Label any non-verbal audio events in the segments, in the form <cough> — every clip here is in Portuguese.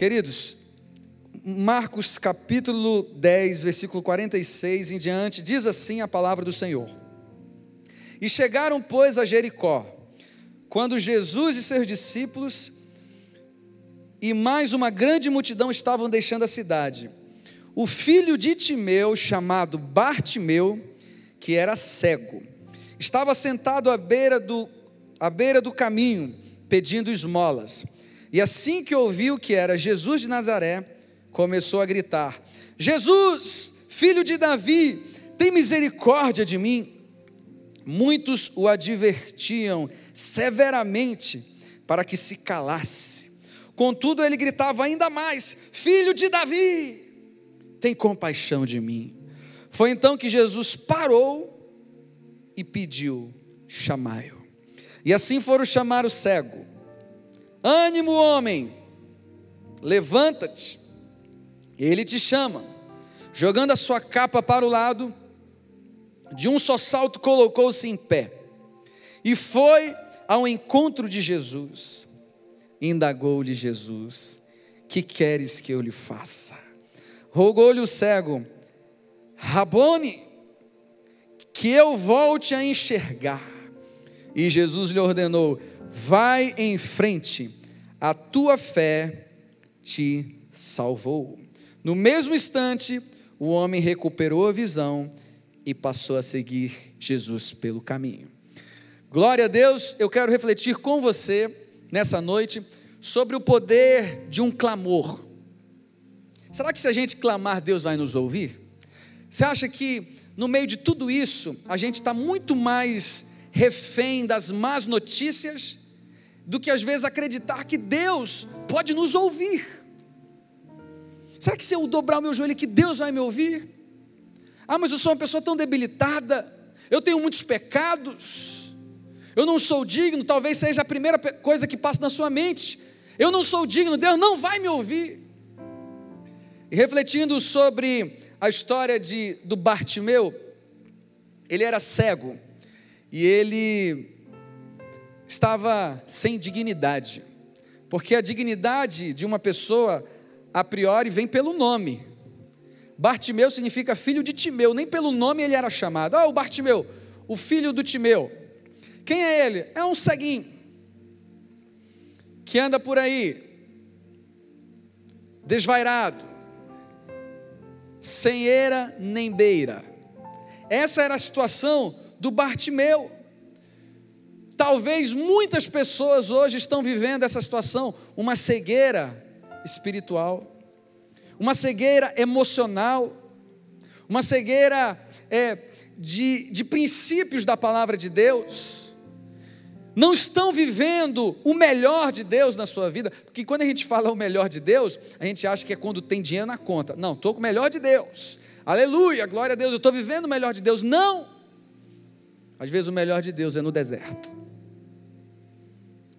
Queridos, Marcos capítulo 10, versículo 46 em diante, diz assim a palavra do Senhor. E chegaram, pois, a Jericó, quando Jesus e seus discípulos e mais uma grande multidão estavam deixando a cidade. O filho de Timeu, chamado Bartimeu, que era cego, estava sentado à beira do, à beira do caminho, pedindo esmolas. E assim que ouviu que era Jesus de Nazaré, começou a gritar: Jesus, filho de Davi, tem misericórdia de mim. Muitos o advertiam severamente para que se calasse. Contudo, ele gritava ainda mais: Filho de Davi, tem compaixão de mim. Foi então que Jesus parou e pediu: Chamai-o. E assim foram chamar o cego: Ânimo, homem, levanta-te, ele te chama. Jogando a sua capa para o lado, de um só salto colocou-se em pé e foi ao encontro de Jesus. Indagou-lhe Jesus: Que queres que eu lhe faça? Rogou-lhe o cego: Rabone, que eu volte a enxergar. E Jesus lhe ordenou: Vai em frente, a tua fé te salvou. No mesmo instante, o homem recuperou a visão e passou a seguir Jesus pelo caminho. Glória a Deus, eu quero refletir com você nessa noite sobre o poder de um clamor. Será que se a gente clamar, Deus vai nos ouvir? Você acha que no meio de tudo isso, a gente está muito mais refém das más notícias do que às vezes acreditar que Deus pode nos ouvir? Será que se eu dobrar o meu joelho que Deus vai me ouvir? Ah, mas eu sou uma pessoa tão debilitada, eu tenho muitos pecados, eu não sou digno, talvez seja a primeira coisa que passa na sua mente. Eu não sou digno, Deus não vai me ouvir. E refletindo sobre a história de, do Bartimeu, ele era cego e ele estava sem dignidade, porque a dignidade de uma pessoa, a priori, vem pelo nome. Bartimeu significa filho de Timeu, nem pelo nome ele era chamado. Ah, o Bartimeu, o filho do Timeu. Quem é ele? É um ceguinho que anda por aí, desvairado, sem eira nem beira. Essa era a situação do Bartimeu. Talvez muitas pessoas hoje estão vivendo essa situação, uma cegueira espiritual, uma cegueira emocional, uma cegueira é, de, de princípios da palavra de Deus não estão vivendo o melhor de Deus na sua vida, porque quando a gente fala o melhor de Deus, a gente acha que é quando tem dinheiro na conta. Não, estou com o melhor de Deus. Aleluia, glória a Deus, eu estou vivendo o melhor de Deus. Não! Às vezes o melhor de Deus é no deserto.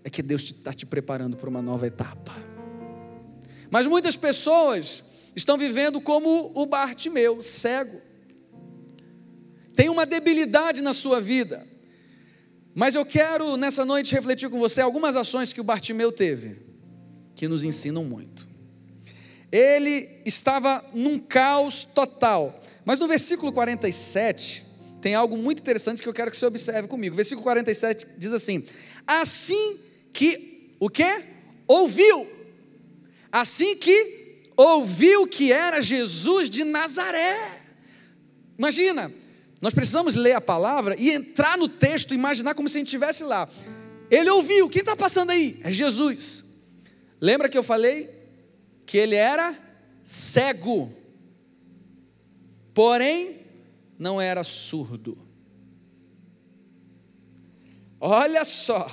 É que Deus está te, preparando para uma nova etapa. Mas muitas pessoas estão vivendo como o Bartimeu, cego. Tem uma debilidade na sua vida mas eu quero nessa noite refletir com você algumas ações que o Bartimeu teve, que nos ensinam muito. Ele estava num caos total, mas no versículo 47 tem algo muito interessante que eu quero que você observe comigo. versículo 47 diz assim: Assim que o que? Ouviu. Assim que ouviu que era Jesus de Nazaré. Imagina, nós precisamos ler a palavra e entrar no texto, imaginar como se a gente estivesse lá. Ele ouviu, quem está passando aí? É Jesus. Lembra que eu falei que ele era cego, porém não era surdo. Olha só,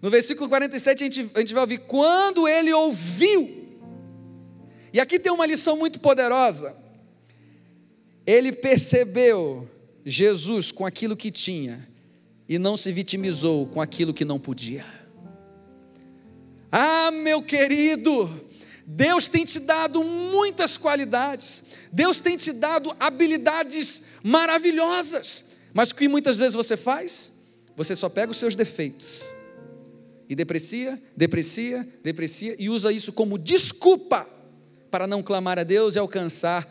no versículo 47 a gente, a gente vai ouvir: quando ele ouviu, e aqui tem uma lição muito poderosa ele percebeu Jesus com aquilo que tinha e não se vitimizou com aquilo que não podia. Ah, meu querido, Deus tem te dado muitas qualidades, Deus tem te dado habilidades maravilhosas, mas o que muitas vezes você faz? Você só pega os seus defeitos e deprecia, deprecia, deprecia e usa isso como desculpa para não clamar a Deus e alcançar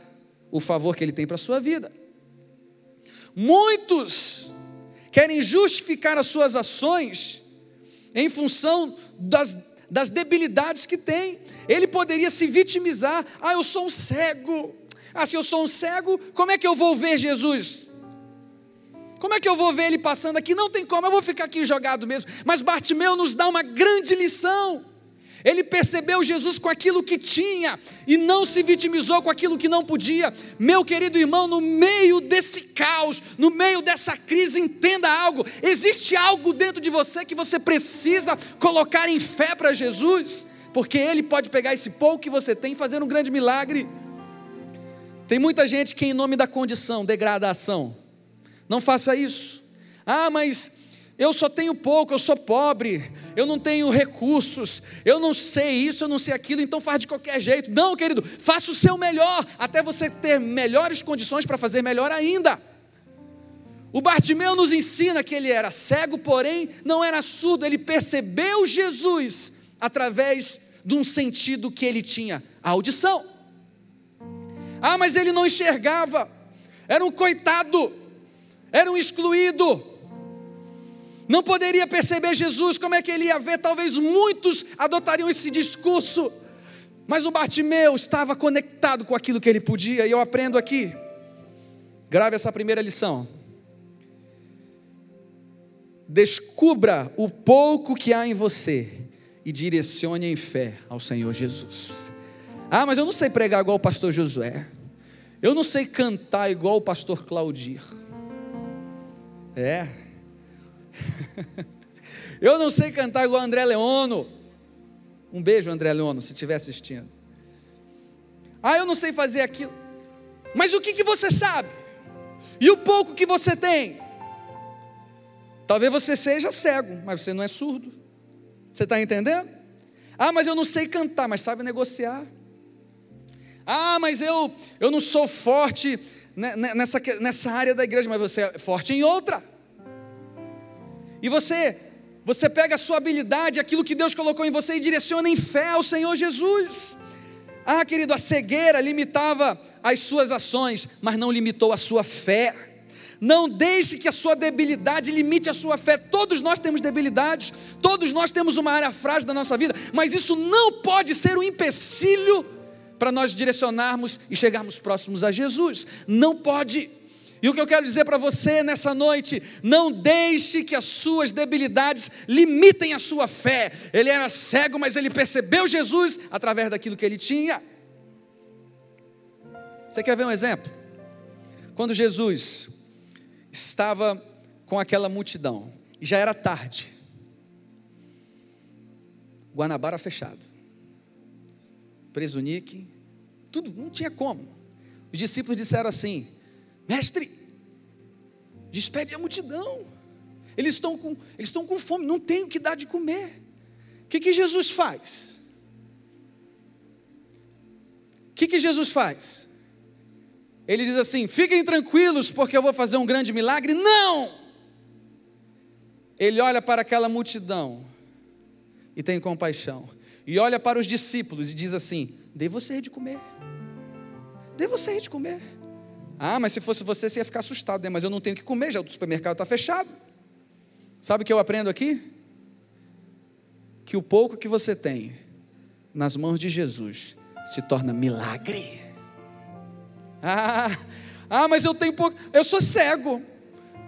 o favor que Ele tem para a sua vida. Muitos querem justificar as suas ações em função das, das debilidades que tem. Ele poderia se vitimizar: ah, eu sou um cego. Ah, se eu sou um cego, como é que eu vou ver Jesus? Como é que eu vou ver ele passando aqui? Não tem como, eu vou ficar aqui jogado mesmo. Mas Bartimeu nos dá uma grande lição. Ele percebeu Jesus com aquilo que tinha e não se vitimizou com aquilo que não podia. Meu querido irmão, no meio desse caos, no meio dessa crise, entenda algo: existe algo dentro de você que você precisa colocar em fé para Jesus, porque Ele pode pegar esse pouco que você tem e fazer um grande milagre. Tem muita gente que, em nome da condição, degrada a ação. Não faça isso. Ah, mas eu só tenho pouco, eu sou pobre, eu não tenho recursos, eu não sei isso, eu não sei aquilo, então faz de qualquer jeito. Não, querido, faça o seu melhor, até você ter melhores condições para fazer melhor ainda. O Bartimeu nos ensina que ele era cego, porém não era surdo, ele percebeu Jesus através de um sentido que ele tinha, a audição. Ah, mas ele não enxergava, era um coitado, era um excluído não poderia perceber Jesus, como é que ele ia ver? Talvez muitos adotariam esse discurso, mas o Bartimeu estava conectado com aquilo que ele podia, e eu aprendo aqui. Grave essa primeira lição. Descubra o pouco que há em você e direcione em fé ao Senhor Jesus. Ah, mas eu não sei pregar igual o pastor Josué. Eu não sei cantar igual o pastor Claudir. É, <laughs> Eu não sei cantar igual André Leono. Um beijo, André Leono, se estiver assistindo. Ah, eu não sei fazer aquilo. Mas o que, que você sabe? E o pouco que você tem? Talvez você seja cego, mas você não é surdo. Você está entendendo? Ah, mas eu não sei cantar, mas sabe negociar. Ah, mas eu, eu não sou forte nessa, nessa área da igreja, mas você é forte em outra. E você, você pega a sua habilidade, aquilo que Deus colocou em você e direciona em fé ao Senhor Jesus. Ah, querido, a cegueira limitava as suas ações, mas não limitou a sua fé. Não deixe que a sua debilidade limite a sua fé. Todos nós temos debilidades, todos nós temos uma área frágil da nossa vida, mas isso não pode ser um empecilho para nós direcionarmos e chegarmos próximos a Jesus. Não pode. E o que eu quero dizer para você nessa noite, não deixe que as suas debilidades limitem a sua fé. Ele era cego, mas ele percebeu Jesus através daquilo que ele tinha. Você quer ver um exemplo? Quando Jesus estava com aquela multidão, e já era tarde, Guanabara fechado, preso Nick, tudo, não tinha como. Os discípulos disseram assim: Mestre, despede a multidão. Eles estão com, eles estão com fome, não tem o que dar de comer. O que, que Jesus faz? O que, que Jesus faz? Ele diz assim: fiquem tranquilos, porque eu vou fazer um grande milagre. Não! Ele olha para aquela multidão e tem compaixão. E olha para os discípulos e diz assim: dê você de comer. Dê você de comer. Ah, mas se fosse você, você ia ficar assustado, né? Mas eu não tenho que comer, já o supermercado está fechado. Sabe o que eu aprendo aqui? Que o pouco que você tem nas mãos de Jesus se torna milagre. Ah, ah, mas eu tenho pouco, eu sou cego,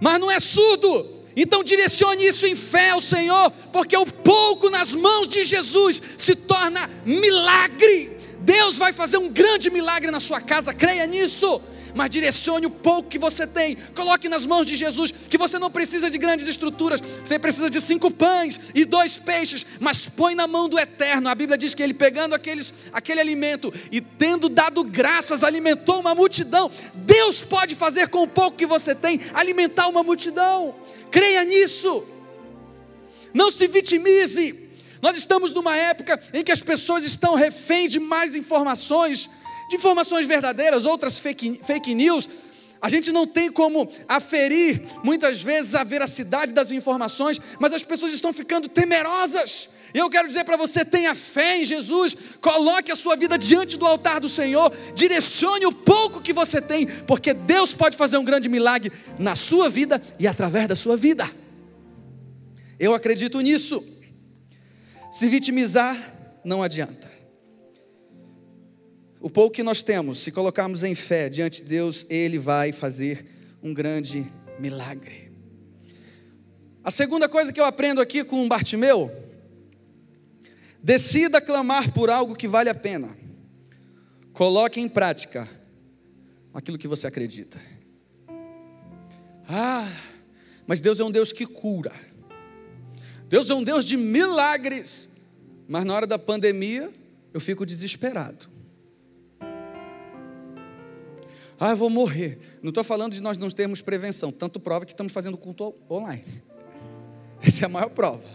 mas não é surdo. Então direcione isso em fé ao Senhor, porque o pouco nas mãos de Jesus se torna milagre. Deus vai fazer um grande milagre na sua casa, creia nisso mas direcione o pouco que você tem, coloque nas mãos de Jesus, que você não precisa de grandes estruturas, você precisa de cinco pães e dois peixes, mas põe na mão do eterno. A Bíblia diz que ele pegando aqueles, aquele alimento e tendo dado graças, alimentou uma multidão. Deus pode fazer com o pouco que você tem, alimentar uma multidão. Creia nisso. Não se vitimize. Nós estamos numa época em que as pessoas estão refém de mais informações de informações verdadeiras, outras fake, fake news. A gente não tem como aferir muitas vezes a veracidade das informações, mas as pessoas estão ficando temerosas. Eu quero dizer para você: tenha fé em Jesus, coloque a sua vida diante do altar do Senhor, direcione o pouco que você tem, porque Deus pode fazer um grande milagre na sua vida e através da sua vida. Eu acredito nisso. Se vitimizar não adianta. O pouco que nós temos, se colocarmos em fé diante de Deus, Ele vai fazer um grande milagre. A segunda coisa que eu aprendo aqui com Bartimeu, decida clamar por algo que vale a pena. Coloque em prática aquilo que você acredita. Ah, mas Deus é um Deus que cura. Deus é um Deus de milagres. Mas na hora da pandemia, eu fico desesperado. Ah, eu vou morrer. Não estou falando de nós não termos prevenção, tanto prova que estamos fazendo culto online. Essa é a maior prova.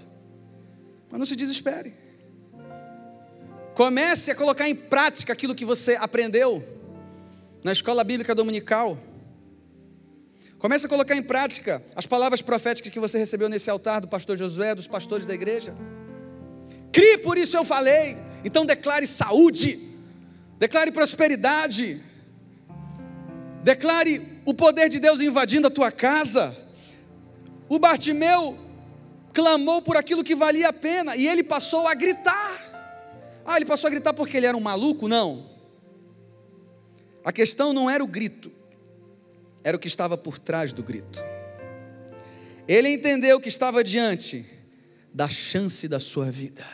Mas não se desespere. Comece a colocar em prática aquilo que você aprendeu na escola bíblica dominical. Comece a colocar em prática as palavras proféticas que você recebeu nesse altar do pastor Josué, dos pastores da igreja. Crie, por isso eu falei. Então declare saúde, declare prosperidade, declare o poder de Deus invadindo a tua casa. O Bartimeu clamou por aquilo que valia a pena e ele passou a gritar. Ah, ele passou a gritar porque ele era um maluco? Não. A questão não era o grito, era o que estava por trás do grito. Ele entendeu que estava diante da chance da sua vida.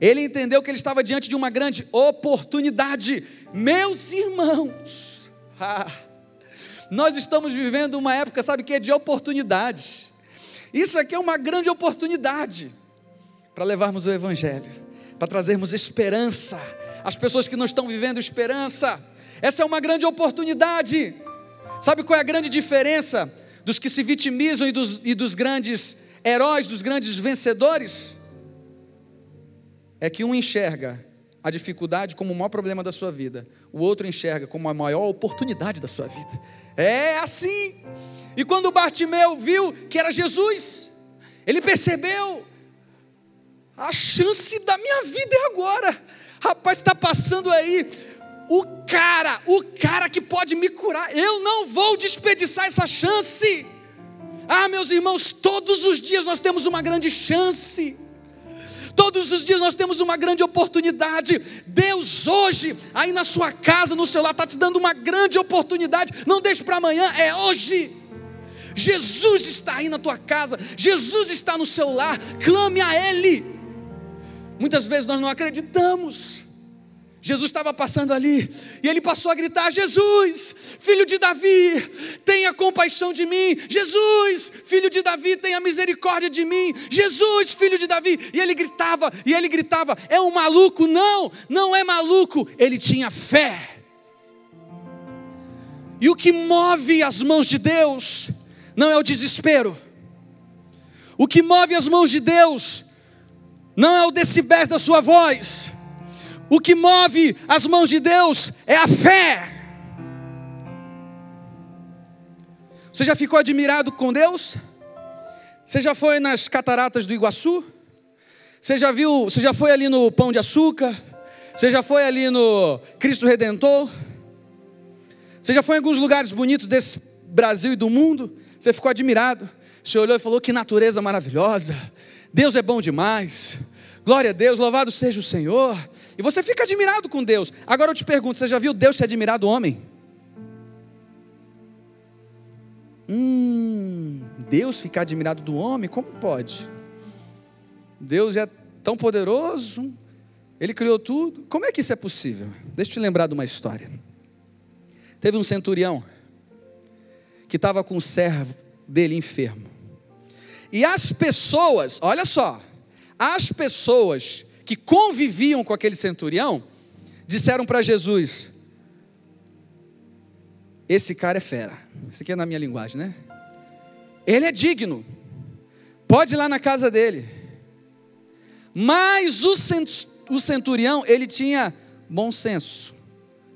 Ele entendeu que ele estava diante de uma grande oportunidade. Meus irmãos, <laughs> nós estamos vivendo uma época, sabe que é de oportunidade. Isso aqui é uma grande oportunidade para levarmos o Evangelho, para trazermos esperança às pessoas que não estão vivendo esperança. Essa é uma grande oportunidade. Sabe qual é a grande diferença dos que se vitimizam e dos, e dos grandes heróis, dos grandes vencedores, é que um enxerga a dificuldade como o maior problema da sua vida, o outro enxerga como a maior oportunidade da sua vida. É assim. E quando Bartimeu viu que era Jesus, ele percebeu a chance da minha vida é agora. Rapaz, está passando aí o cara, o cara que pode me curar. Eu não vou desperdiçar essa chance. Ah, meus irmãos, todos os dias nós temos uma grande chance. Todos os dias nós temos uma grande oportunidade. Deus hoje, aí na sua casa, no seu lar, está te dando uma grande oportunidade. Não deixe para amanhã, é hoje. Jesus está aí na tua casa, Jesus está no seu lar, clame a Ele. Muitas vezes nós não acreditamos. Jesus estava passando ali e ele passou a gritar: Jesus, filho de Davi, tenha compaixão de mim. Jesus, filho de Davi, tenha misericórdia de mim. Jesus, filho de Davi. E ele gritava, e ele gritava: É um maluco? Não, não é maluco. Ele tinha fé. E o que move as mãos de Deus não é o desespero. O que move as mãos de Deus não é o decibéis da sua voz o que move as mãos de Deus é a fé. Você já ficou admirado com Deus? Você já foi nas cataratas do Iguaçu? Você já viu, você já foi ali no Pão de Açúcar? Você já foi ali no Cristo Redentor? Você já foi em alguns lugares bonitos desse Brasil e do mundo? Você ficou admirado. Você olhou e falou: Que natureza maravilhosa. Deus é bom demais. Glória a Deus, louvado seja o Senhor. E você fica admirado com Deus. Agora eu te pergunto: você já viu Deus se admirar do homem? Hum, Deus ficar admirado do homem? Como pode? Deus é tão poderoso, Ele criou tudo. Como é que isso é possível? Deixa eu te lembrar de uma história. Teve um centurião que estava com o servo dele enfermo. E as pessoas, olha só, as pessoas que conviviam com aquele centurião, disseram para Jesus: Esse cara é fera. Isso aqui é na minha linguagem, né? Ele é digno. Pode ir lá na casa dele. Mas o centurião, ele tinha bom senso,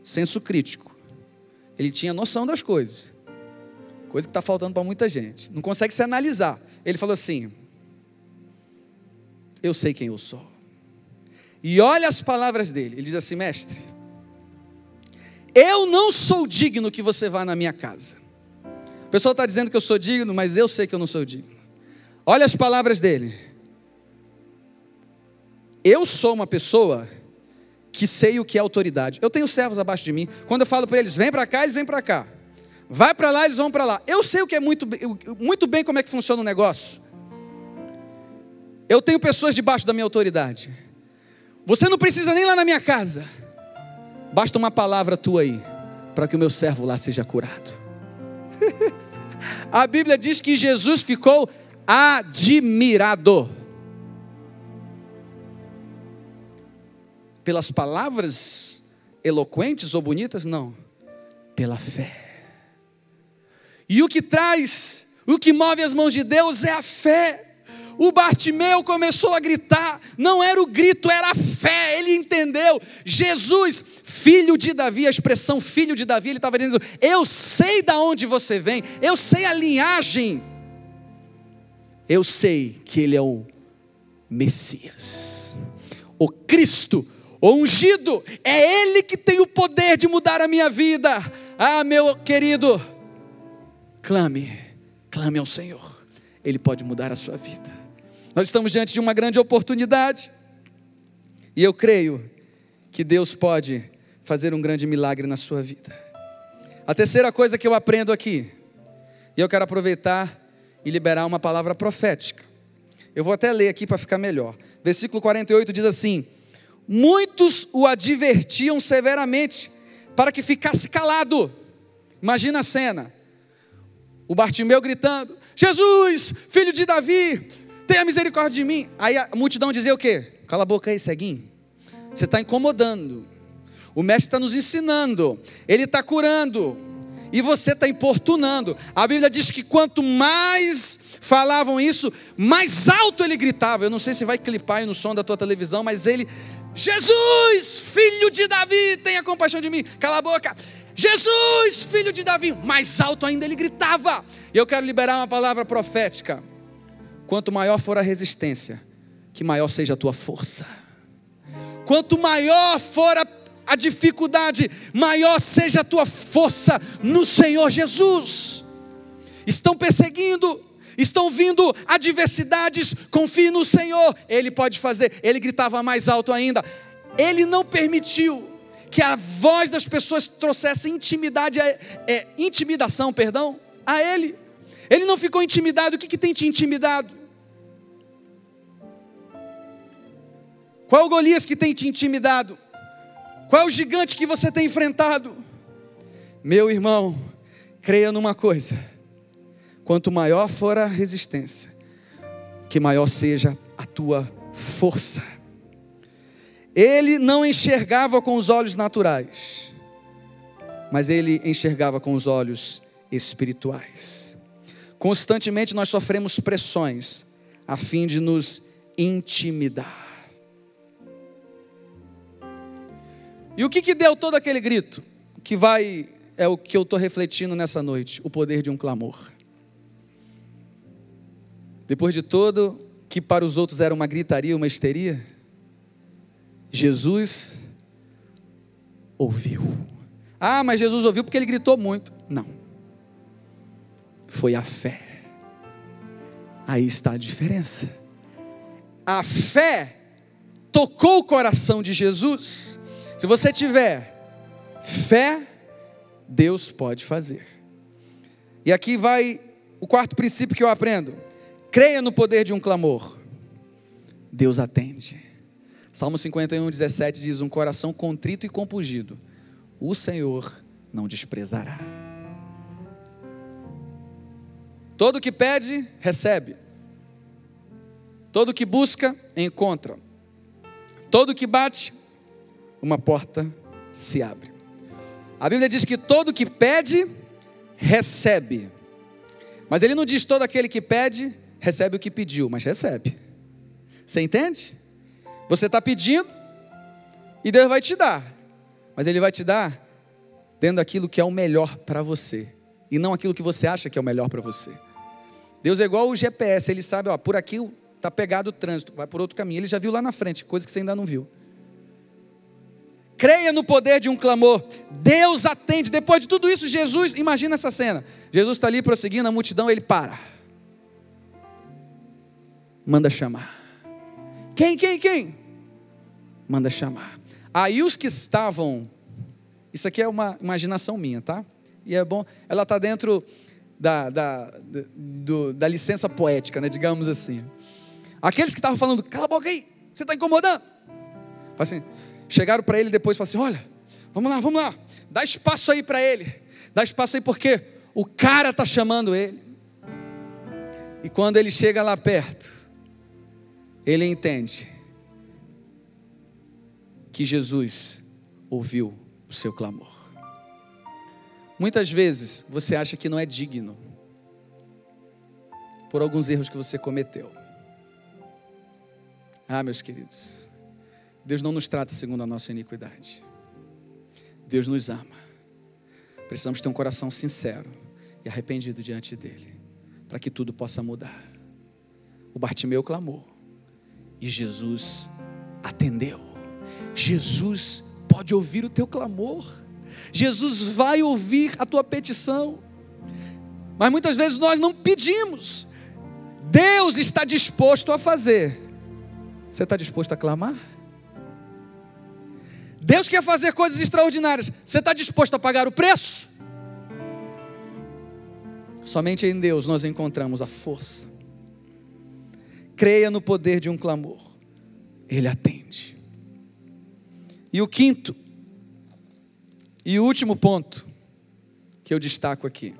senso crítico. Ele tinha noção das coisas. Coisa que está faltando para muita gente. Não consegue se analisar. Ele falou assim: Eu sei quem eu sou. E olha as palavras dele. Ele diz assim: Mestre, eu não sou digno que você vá na minha casa. O pessoal está dizendo que eu sou digno, mas eu sei que eu não sou digno. Olha as palavras dele. Eu sou uma pessoa que sei o que é autoridade. Eu tenho servos abaixo de mim. Quando eu falo para eles, vem para cá, eles vêm para cá. Vai para lá, eles vão para lá. Eu sei o que é muito, muito bem como é que funciona o negócio. Eu tenho pessoas debaixo da minha autoridade. Você não precisa nem lá na minha casa. Basta uma palavra tua aí, para que o meu servo lá seja curado. <laughs> A Bíblia diz que Jesus ficou admirado pelas palavras eloquentes ou bonitas, não, pela fé. E o que traz, o que move as mãos de Deus é a fé. O Bartimeu começou a gritar, não era o grito, era a fé, ele entendeu. Jesus, filho de Davi, a expressão filho de Davi, ele estava dizendo: Eu sei da onde você vem, eu sei a linhagem, eu sei que ele é o Messias, o Cristo, o ungido, é ele que tem o poder de mudar a minha vida. Ah, meu querido, clame, clame ao Senhor, ele pode mudar a sua vida. Nós estamos diante de uma grande oportunidade. E eu creio que Deus pode fazer um grande milagre na sua vida. A terceira coisa que eu aprendo aqui, e eu quero aproveitar e liberar uma palavra profética. Eu vou até ler aqui para ficar melhor. Versículo 48 diz assim: Muitos o advertiam severamente para que ficasse calado. Imagina a cena. O Bartimeu gritando: Jesus, filho de Davi, tenha misericórdia de mim. Aí a multidão dizia o quê? Cala a boca aí, ceguinho. Você está incomodando. O mestre está nos ensinando. Ele está curando. E você está importunando. A Bíblia diz que quanto mais falavam isso, mais alto ele gritava. Eu não sei se vai clipar aí no som da tua televisão, mas ele, Jesus, filho de Davi, tenha compaixão de mim. Cala a boca. Jesus, filho de Davi. Mais alto ainda ele gritava. E eu quero liberar uma palavra profética Quanto maior for a resistência, que maior seja a tua força. Quanto maior for a, a dificuldade, maior seja a tua força no Senhor Jesus. Estão perseguindo, estão vindo adversidades, confie no Senhor, Ele pode fazer. Ele gritava mais alto ainda. Ele não permitiu que a voz das pessoas trouxesse intimidade, é, intimidação, perdão, a Ele. Ele não ficou intimidado. O que, que tem te intimidado? Qual é o Golias que tem te intimidado? Qual é o gigante que você tem enfrentado? Meu irmão, creia numa coisa: quanto maior for a resistência, que maior seja a tua força. Ele não enxergava com os olhos naturais, mas ele enxergava com os olhos espirituais. Constantemente nós sofremos pressões a fim de nos intimidar. E o que, que deu todo aquele grito? Que vai, é o que eu estou refletindo nessa noite: o poder de um clamor. Depois de todo, que para os outros era uma gritaria, uma histeria, Jesus ouviu. Ah, mas Jesus ouviu porque ele gritou muito. Não. Foi a fé. Aí está a diferença. A fé tocou o coração de Jesus se você tiver fé, Deus pode fazer. E aqui vai o quarto princípio que eu aprendo: creia no poder de um clamor, Deus atende. Salmo 51, 17 diz: Um coração contrito e compungido, o Senhor não desprezará. Todo que pede, recebe. Todo que busca, encontra. Todo que bate, uma porta se abre. A Bíblia diz que todo que pede, recebe. Mas ele não diz todo aquele que pede, recebe o que pediu, mas recebe. Você entende? Você está pedindo e Deus vai te dar. Mas Ele vai te dar dentro daquilo que é o melhor para você e não aquilo que você acha que é o melhor para você. Deus é igual o GPS, ele sabe, ó, por aqui está pegado o trânsito, vai por outro caminho. Ele já viu lá na frente, coisa que você ainda não viu. Creia no poder de um clamor. Deus atende. Depois de tudo isso, Jesus, imagina essa cena. Jesus está ali prosseguindo a multidão, ele para. Manda chamar. Quem, quem, quem? Manda chamar. Aí os que estavam, isso aqui é uma imaginação minha, tá? E é bom, ela está dentro da, da, do, da licença poética, né, digamos assim. Aqueles que estavam falando, cala a boca aí, você está incomodando. Assim, chegaram para ele depois e falaram assim: olha, vamos lá, vamos lá, dá espaço aí para ele, dá espaço aí porque o cara está chamando ele. E quando ele chega lá perto, ele entende que Jesus ouviu o seu clamor. Muitas vezes você acha que não é digno por alguns erros que você cometeu. Ah, meus queridos, Deus não nos trata segundo a nossa iniquidade. Deus nos ama. Precisamos ter um coração sincero e arrependido diante dele, para que tudo possa mudar. O Bartimeu clamou e Jesus atendeu. Jesus pode ouvir o teu clamor. Jesus vai ouvir a tua petição. Mas muitas vezes nós não pedimos. Deus está disposto a fazer você está disposto a clamar? Deus quer fazer coisas extraordinárias. Você está disposto a pagar o preço? Somente em Deus nós encontramos a força. Creia no poder de um clamor, Ele atende. E o quinto e último ponto que eu destaco aqui,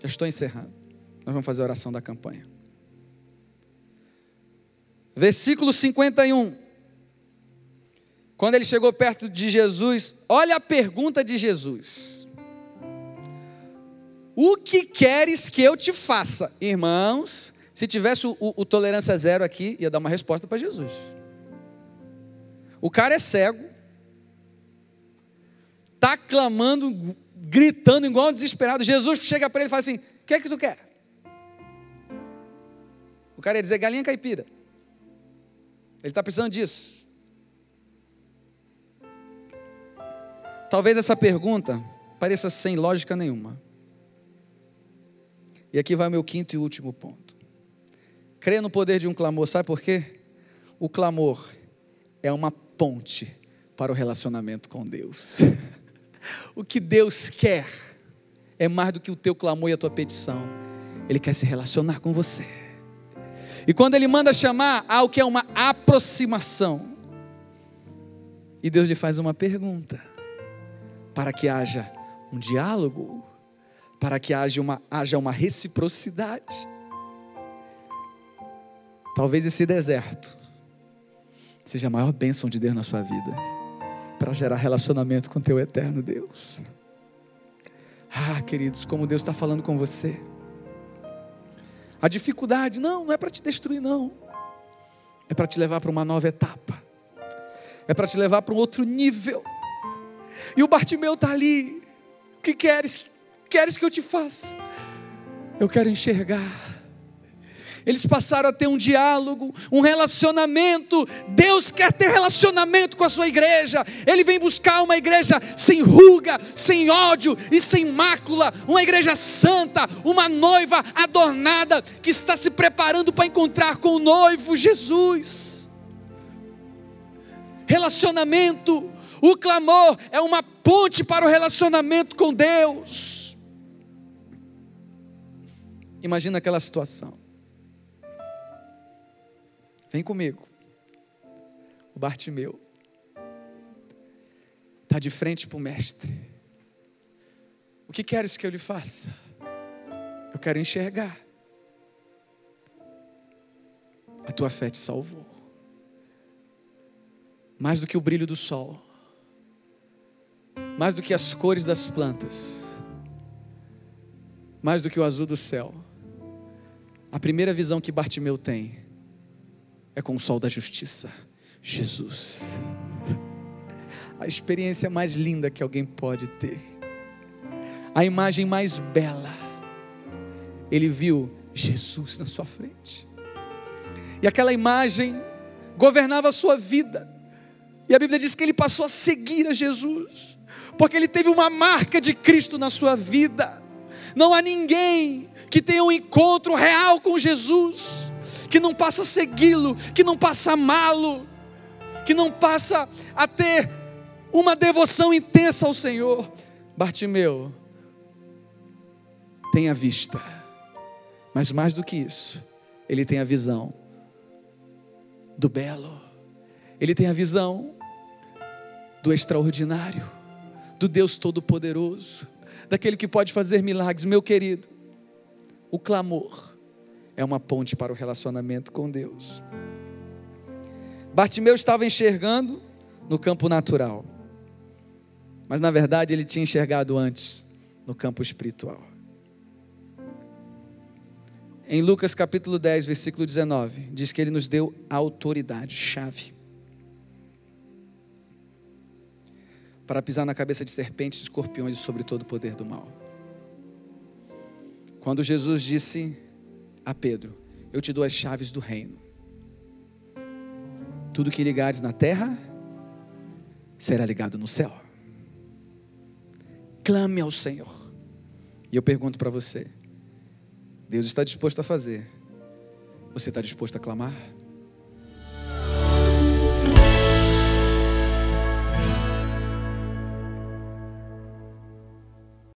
já estou encerrando. Nós vamos fazer a oração da campanha. Versículo 51. Quando ele chegou perto de Jesus, olha a pergunta de Jesus: O que queres que eu te faça? Irmãos, se tivesse o, o, o tolerância zero aqui, ia dar uma resposta para Jesus. O cara é cego, está clamando, gritando igual um desesperado. Jesus chega para ele e fala assim: O que é que tu quer? O cara ia dizer galinha caipira. Ele está precisando disso. Talvez essa pergunta pareça sem lógica nenhuma. E aqui vai meu quinto e último ponto. Crê no poder de um clamor, sabe por quê? O clamor é uma ponte para o relacionamento com Deus. <laughs> o que Deus quer é mais do que o teu clamor e a tua petição. Ele quer se relacionar com você. E quando ele manda chamar, há o que é uma aproximação. E Deus lhe faz uma pergunta, para que haja um diálogo, para que haja uma, haja uma reciprocidade. Talvez esse deserto seja a maior bênção de Deus na sua vida, para gerar relacionamento com teu eterno Deus. Ah, queridos, como Deus está falando com você. A dificuldade, não, não é para te destruir, não. É para te levar para uma nova etapa. É para te levar para um outro nível. E o Bartimeu está ali. O que queres? Queres que eu te faça? Eu quero enxergar. Eles passaram a ter um diálogo, um relacionamento. Deus quer ter relacionamento com a sua igreja. Ele vem buscar uma igreja sem ruga, sem ódio e sem mácula, uma igreja santa, uma noiva adornada que está se preparando para encontrar com o noivo Jesus. Relacionamento, o clamor é uma ponte para o relacionamento com Deus. Imagina aquela situação. Vem comigo. O Bartimeu está de frente para o mestre. O que queres que eu lhe faça? Eu quero enxergar. A tua fé te salvou. Mais do que o brilho do sol, mais do que as cores das plantas, mais do que o azul do céu. A primeira visão que Bartimeu tem é com o sol da justiça, Jesus. a experiência mais linda que alguém pode ter, a imagem mais bela. Ele viu Jesus na sua frente, e aquela imagem governava a sua vida, e a Bíblia diz que ele passou a seguir a Jesus, porque ele teve uma marca de Cristo na sua vida. Não há ninguém que tenha um encontro real com Jesus, que não passa a segui-lo, que não passa a amá-lo, que não passa a ter uma devoção intensa ao Senhor. Bartimeu, tem a vista, mas mais do que isso, ele tem a visão do belo, ele tem a visão do extraordinário, do Deus Todo-Poderoso, daquele que pode fazer milagres, meu querido. O clamor é uma ponte para o relacionamento com Deus. Bartimeu estava enxergando no campo natural, mas na verdade ele tinha enxergado antes no campo espiritual. Em Lucas capítulo 10, versículo 19, diz que ele nos deu autoridade, chave, para pisar na cabeça de serpentes, escorpiões e sobre todo o poder do mal. Quando Jesus disse a Pedro: Eu te dou as chaves do reino. Tudo que ligares na terra será ligado no céu. Clame ao Senhor. E eu pergunto para você: Deus está disposto a fazer? Você está disposto a clamar?